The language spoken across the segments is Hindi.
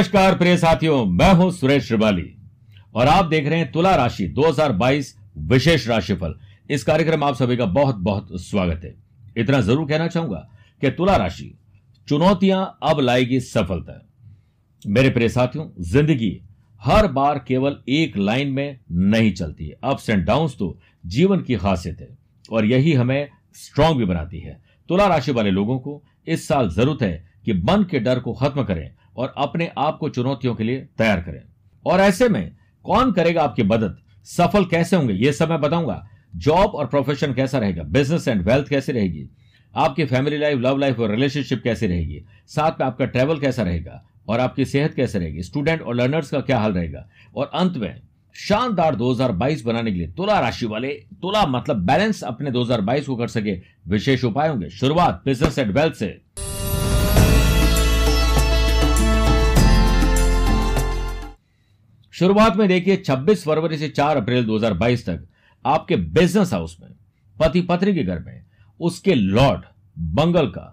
नमस्कार, प्रिय साथियों। मैं हूँ सुरेश श्रिवाली। और आप देख रहे हैं तुला राशि 2022 विशेष राशिफल। इस कार्यक्रम आप सभी का बहुत बहुत स्वागत है। इतना ज़रूर कहना चाहूँगा कि तुला राशि, चुनौतियाँ अब लाएगी सफलता। मेरे प्रिय साथियों, ज़िंदगी हर बार केवल एक लाइन में नहीं चलती है। अप्स एंड डाउन्स तो जीवन की खासियत है और यही हमें स्ट्रांग भी बनाती है। तुला राशि वाले लोगों को इस साल ज़रूरत है कि मन के डर को खत्म करें और अपने आप को चुनौतियों के लिए तैयार करें। और ऐसे में कौन करेगा आपकी मदद? सफल कैसे होंगे? ये सब मैं बताऊँगा। जॉब और प्रोफेशन कैसा रहेगा? बिज़नेस एंड वेल्थ कैसी रहेगी? आपकी फैमिली लाइफ, लव लाइफ और रिलेशनशिप कैसी रहेगी? साथ में आपका ट्रेवल कैसा रहेगा? और आपकी सेहत कैसे रहेगी? स्टूडेंट और लर्नर्स का क्या हाल रहेगा? और अंत में, शानदार 2022 बनाने के लिए तुला राशि वाले, तुला मतलब बैलेंस अपने 2022 को कर सके विशेष उपाय होंगे। शुरुआत बिज़नेस एंड वेल्थ से। शुरुआत में देखिए 26 फरवरी से 4 अप्रैल 2022 तक आपके बिज़नेस हाउस में पति पत्नी के घर में, उसके लॉर्ड मंगल का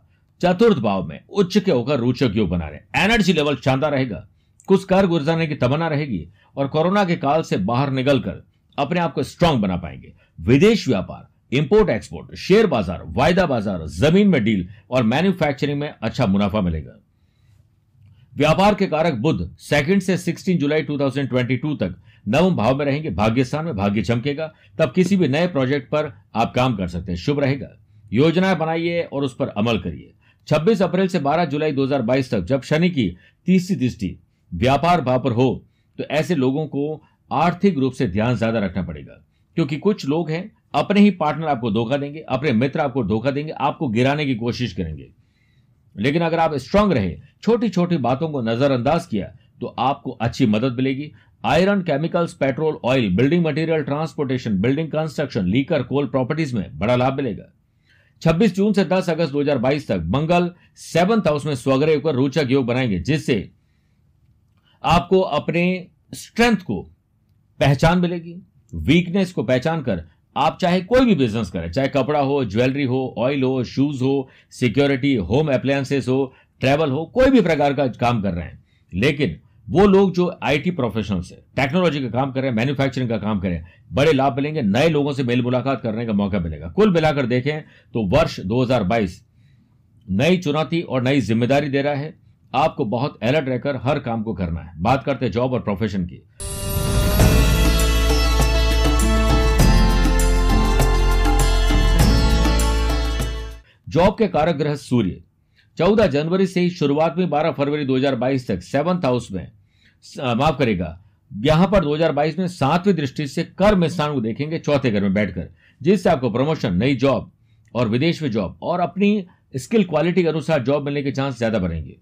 चतुर्थ भाव में उच्च के होकर रोचक योग बना रहे एनर्जी लेवल शानदार रहेगा। कुछ कर गुजरने की तमन्ना रहेगी और कोरोना के काल से बाहर निकलकर अपने आप को स्ट्रांग बना पाएँगे। विदेश व्यापार इंपोर्ट एक्सपोर्ट शेयर बाज़ार, वायदा बाज़ार, ज़मीन में डील और मैन्युफैक्चरिंग में अच्छा मुनाफा मिलेगा। व्यापार के कारक बुद्ध सेकंड से 16 जुलाई 2022 तक नवम भाव में रहेंगे, भाग्य स्थान में भाग्य चमकेगा, तब किसी भी नए प्रोजेक्ट पर आप काम कर सकते हैं। शुभ रहेगा। योजनाएँ बनाइए और उस पर अमल करिए। 26 अप्रैल से 12 जुलाई 2022 तक जब शनि की तीसरी दृष्टि व्यापार भाव पर हो तो ऐसे लोगों को आर्थिक रूप से ध्यान ज़्यादा रखना पड़ेगा, क्योंकि कुछ लोग हैं, अपने ही पार्टनर आपको धोखा देंगे, अपने मित्र आपको धोखा देंगे, आपको गिराने की कोशिश करेंगे। लेकिन अगर आप स्ट्रांग रहे छोटी छोटी बातों को नजरअंदाज किया तो आपको अच्छी मदद मिलेगी। Iron chemicals petrol oil building material transportation building construction liquor coal properties में बड़ा लाभ मिलेगा। 26 जून से 10 अगस्त 2022 तक मंगल सेवंथ हाउस में स्वग्रह होकर रोचक योग बनाएँगे, जिससे आपको अपने स्ट्रेंथ को पहचान मिलेगी वीकनेस को पहचान कर आप चाहे कोई भी बिज़नेस करें, चाहे कपड़ा हो ज्वेलरी हो ऑयल हो शूज़ हो सिक्योरिटी होम अप्लायंसेस हो ट्रेवल हो, कोई भी प्रकार का काम कर रहे हैं। लेकिन वो लोग जो आईटी प्रोफेशनल्स है टेक्नोलॉजी का काम कर रहे हैं मैन्युफैक्चरिंग का काम करें बड़े लाभ मिलेंगे, नए लोगों से मेल मुलाकात करने का मौका मिलेगा। कुल मिलाकर देखें तो वर्ष 2022 नई चुनौती और नई ज़िम्मेदारी दे रहा है। आपको बहुत अलर्ट रहकर हर काम को करना है। बात करते जॉब और प्रोफेशन की। जॉब के कारक ग्रह सूर्य। 14 जनवरी से ही शुरुआत में 12 फरवरी 2022 तक सेवंथ हाउस में माफ़ करेगा, यहाँ पर 2022 में सातवीं दृष्टि से कर्म स्थान को देखेंगे, चौथे घर में बैठकर, जिससे आपको प्रमोशन नई जॉब और विदेश में जॉब और अपनी स्किल क्वालिटी के अनुसार जॉब मिलने के चांस ज़्यादा बढ़ेंगे।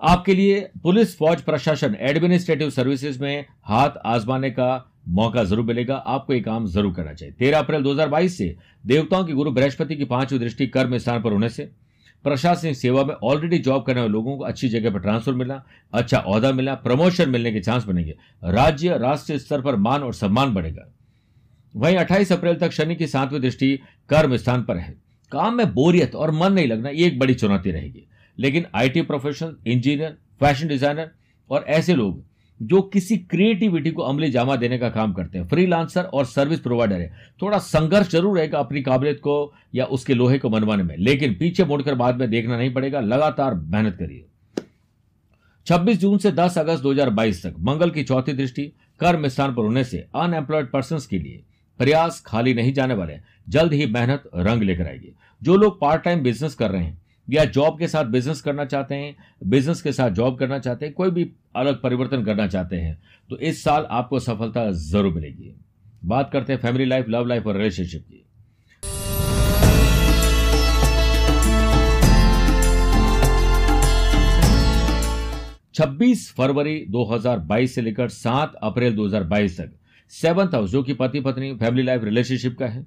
आपके लिए पुलिस, फौज, प्रशासन एडमिनिस्ट्रेटिव सर्विसेज़ में हाथ आजमाने का मौका ज़रूर मिलेगा, आपको ये काम ज़रूर करना चाहिए। तेरह अप्रैल 2022 से देवताओं की गुरु बृहस्पति की पांचवी दृष्टि कर्म स्थान पर होने से प्रशासनिक सेवा में ऑलरेडी जॉब करने वाले लोगों को अच्छी जगह पर ट्रांसफ़र मिला अच्छा औहदा मिला प्रमोशन मिलने के चांस बनेंगे। राज्य, राष्ट्रीय स्तर पर मान और सम्मान बढ़ेगा। वहीं 28 अप्रैल तक शनि की सातवीं दृष्टि कर्म स्थान पर है। काम में बोरियत और मन नहीं लगना, ये एक बड़ी चुनौती रहेगी। लेकिन IT professional engineer fashion designer और ऐसे लोग जो किसी क्रिएटिविटी को अमली जामा देने का काम करते हैं। फ्रीलांसर और सर्विस प्रोवाइडर है। थोड़ा संघर्ष ज़रूर रहेगा अपनी काबिलियत को या उसके लोहे को मनवाने में। लेकिन पीछे मुड़कर बाद में देखना नहीं पड़ेगा। लगातार मेहनत करिए। 26 जून से 10 अगस्त 2022 तक मंगल की चौथी दृष्टि, कर्म स्थान पर होने से अनएम्प्लॉयड पर्सन के लिए प्रयास खाली नहीं जाने वाले जल्द ही मेहनत रंग लेकर आएगी। जो लोग पार्ट टाइम बिज़नेस कर रहे हैं या जॉब के साथ बिज़नेस करना चाहते हैं बिज़नेस के साथ जॉब करना चाहते हैं, कोई भी अलग परिवर्तन करना चाहते हैं तो इस साल आपको सफलता ज़रूर मिलेगी। बात करते हैं फैमिली लाइफ लव लाइफ और रिलेशनशिप की। छब्बीस फरवरी 2022 से लेकर 7 अप्रैल 2022 तक सेवंथ हाउस जो कि पति पत्नी फैमिली लाइफ रिलेशनशिप का है।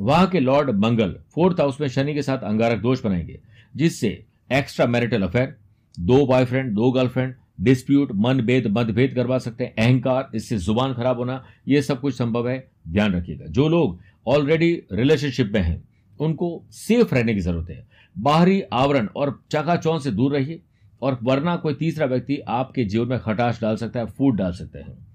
वहाँ के लॉर्ड मंगल, फोर्थ हाउस में शनि के साथ अंगारक दोष बनाएँगे, जिससे एक्स्ट्रा मैरिटल अफेयर दो बॉयफ्रेंड दो गर्लफ्रेंड डिस्प्यूट मन भेद मतभेद करवा सकते हैं, अहंकार, इससे ज़ुबान खराब होना यह सब कुछ संभव है, ध्यान रखिएगा। जो लोग ऑलरेडी रिलेशनशिप में हैं, उनको सेफ़ रहने की ज़रूरत है। बाहरी आवरण और चकाचौंध से दूर रहिए, और वरना कोई तीसरा व्यक्ति आपके जीवन में खटाश डाल सकता है फ़ूड डाल सकते हैं।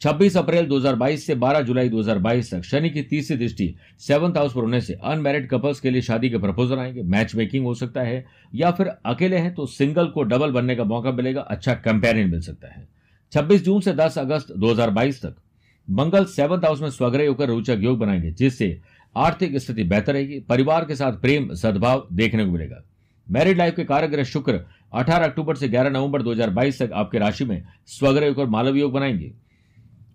26 अप्रैल 2022 से 12 जुलाई 2022 तक शनि की तीसरी दृष्टि सेवंथ हाउस पर होने से अनमैरिड कपल्स के लिए शादी के प्रपोजल आएँगे। मैच मेकिंग हो सकता है या फिर अकेले हैं तो सिंगल को डबल बनने का मौका मिलेगा। अच्छा कंपेरियन मिल सकता है। 26 जून से 10 अगस्त 2022 तक मंगल सेवंथ हाउस में स्वग्रह होकर रोचक योग बनाएँगे, जिससे आर्थिक स्थिति बेहतर रहेगी, परिवार के साथ प्रेम, सद्भाव देखने को मिलेगा। मैरिड लाइफ के कारग्रह शुक्र 18 अक्टूबर से 11 नवंबर 2022 तक आपके राशि में स्वग्रह होकर मालव योग बनाएँगे।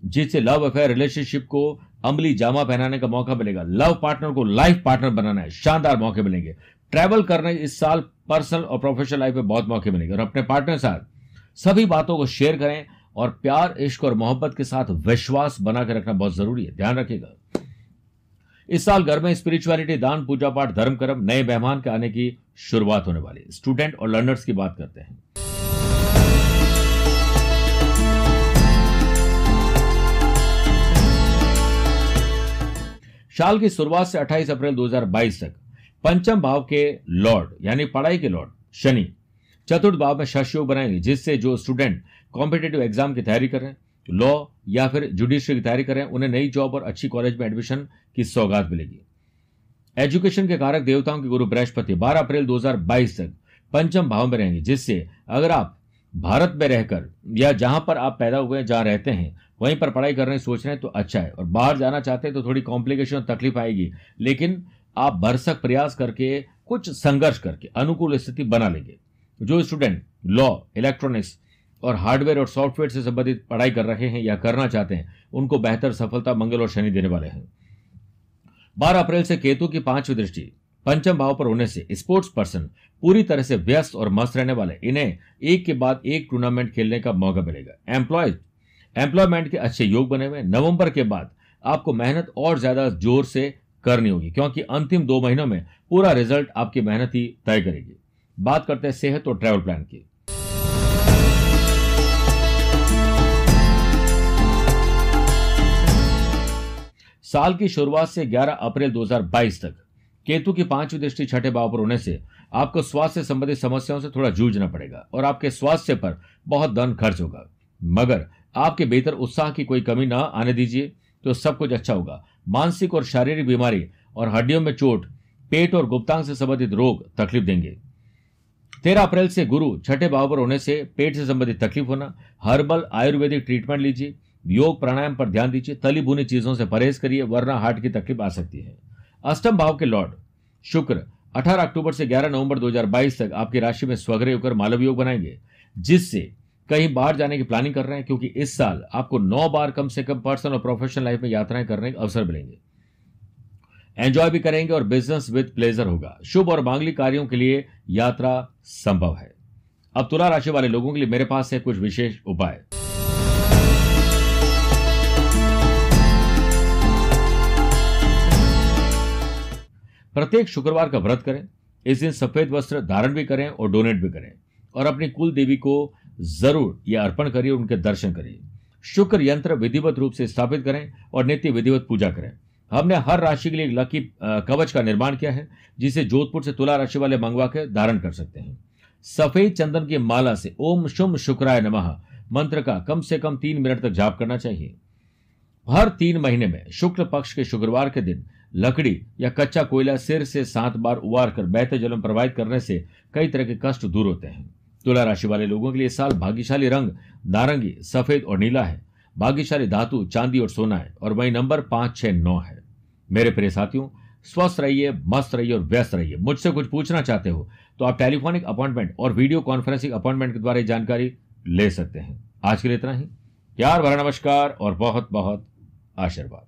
जिससे लव अफेयर रिलेशनशिप को अमली जामा पहनाने का मौका मिलेगा। लव पार्टनर को लाइफ पार्टनर बनाना है। शानदार मौके मिलेंगे। ट्रैवल करने इस साल पर्सनल और प्रोफेशनल लाइफ में बहुत मौके मिलेंगे। और अपने पार्टनर साथ सभी बातों को शेयर करें और प्यार, इश्क और मोहब्बत के साथ विश्वास बनाकर रखना बहुत ज़रूरी है। ध्यान रखिएगा। इस साल घर में स्पिरिचुअलिटी दान, पूजा पाठ, धर्म, कर्म नए मेहमान के आने की शुरुआत होने वाली स्टूडेंट और लर्नर्स की बात करते हैं। साल की शुरुआत से 28 अप्रैल 2022 तक, पंचम भाव के लॉर्ड, यानी पढ़ाई के लॉर्ड, शनि, चतुर्थ भाव में शश योग बनाएँगे, जिससे जो स्टूडेंट कॉम्पिटेटिव एग्ज़ाम की तैयारी कर रहे हैं, लॉ या फिर जुडिशरी की तैयारी कर उन्हें नई जॉब और अच्छी कॉलेज में एडमिशन की सौगात मिलेगी। एजुकेशन के कारक देवताओं के गुरु बृहस्पति 12 अप्रैल 2022 तक, पंचम भाव में रहेंगे, जिससे अगर आप भारत में रहकर या जहाँ पर आप पैदा हुए हैं, जहाँ रहते हैं, वहीं पर पढ़ाई करने सोच रहे हैं तो अच्छा है। और बाहर जाना चाहते हैं तो थोड़ी कॉम्प्लिकेशन और तकलीफ़ आएगी। लेकिन आप भरसक प्रयास करके, कुछ संघर्ष करके, अनुकूल स्थिति बना लेंगे। जो स्टूडेंट लॉ इलेक्ट्रॉनिक्स और हार्डवेयर और सॉफ्टवेयर से संबंधित पढ़ाई कर रहे हैं या करना चाहते हैं, उनको बेहतर सफलता, मंगल और शनि देने वाले हैं। बारह अप्रैल से केतु की पांचवी दृष्टि। पंचम भाव पर होने से स्पोर्ट्स पर्सन पूरी तरह से व्यस्त और मस्त रहने वाले, इन्हें एक के बाद एक टूर्नामेंट खेलने का मौका मिलेगा। एम्प्लॉयज़ एम्प्लॉयमेंट के अच्छे योग बने हुए नवंबर के बाद आपको मेहनत और ज़्यादा ज़ोर से करनी होगी, क्योंकि अंतिम दो महीनों में पूरा रिज़ल्ट आपकी मेहनत ही तय करेगी। बात करते हैं सेहत और ट्रैवल प्लान की। साल की शुरुआत से 11 अप्रैल 2022 तक केतु की पांचवी दृष्टि छठे भाव पर होने से आपको स्वास्थ्य से संबंधित समस्याओं से थोड़ा जूझना पड़ेगा और आपके स्वास्थ्य पर बहुत धन खर्च होगा। मगर आपके बेहतर उत्साह की कोई कमी ना आने दीजिए तो सब कुछ अच्छा होगा। मानसिक और शारीरिक बीमारी और हड्डियों में चोट, पेट और गुप्तांग से संबंधित रोग तकलीफ़ देंगे। तेरह अप्रैल से गुरु छठे भाव पर होने से पेट से संबंधित तकलीफ़ होना, हर्बल आयुर्वेदिक ट्रीटमेंट लीजिए, योग प्राणायाम पर ध्यान दीजिए, तली भुनी चीज़ों से परहेज करिए, वरना हार्ट की तकलीफ़ आ सकती है। अष्टम भाव के लॉर्ड, शुक्र 18 अक्टूबर से 11 नवंबर 2022 तक आपकी राशि में स्वग्रह होकर मालव योग बनाएँगे, जिससे कहीं बाहर जाने की प्लानिंग कर रहे हैं, क्योंकि इस साल आपको नौ बार कम से कम पर्सनल और प्रोफेशनल लाइफ में यात्राएँ करने के अवसर मिलेंगे। एंजॉय भी करेंगे और बिज़नेस विद प्लेजर होगा। शुभ और मांगलिक कार्यों के लिए यात्रा संभव है। अब तुला राशि वाले लोगों के लिए मेरे पास है कुछ विशेष उपाय। प्रत्येक शुक्रवार का व्रत करें, इस दिन सफ़ेद वस्त्र धारण भी करें और डोनेट भी करें। और अपनी कुल देवी को ज़रूर यह अर्पण करिए, उनके दर्शन करिए। शुक्र यंत्र विधिवत रूप से स्थापित करें और नित्य विधिवत पूजा करें। हमने हर राशि के लिए एक लकी कवच का निर्माण किया है, जिसे जोधपुर से तुला राशि वाले मंगवा के धारण कर सकते हैं। सफ़ेद चंदन की माला से ओम शुम शुक्राय नमः, मंत्र का कम से कम तीन मिनट तक जाप करना चाहिए। हर तीन महीने में शुक्ल पक्ष के शुक्रवार के दिन लकड़ी या कच्चा कोयला सिर से सात बार उबार कर बहते जल में प्रवाहित करने से कई तरह के कष्ट दूर होते हैं। तुला राशि वाले लोगों के लिए साल भाग्यशाली रंग, नारंगी, सफ़ेद और नीला है। भाग्यशाली धातु, चांदी और सोना है और वही नंबर पाँच, छह, नौ है। मेरे प्रिय साथियों, स्वस्थ रहिए, मस्त रहिए और व्यस्त रहिए। मुझसे कुछ पूछना चाहते हो तो आप टेलीफोनिक अपॉइंटमेंट और वीडियो कॉन्फ्रेंसिंग अपॉइंटमेंट के द्वारा जानकारी ले सकते हैं। आज के लिए इतना ही। प्यार भरा नमस्कार और बहुत बहुत आशीर्वाद।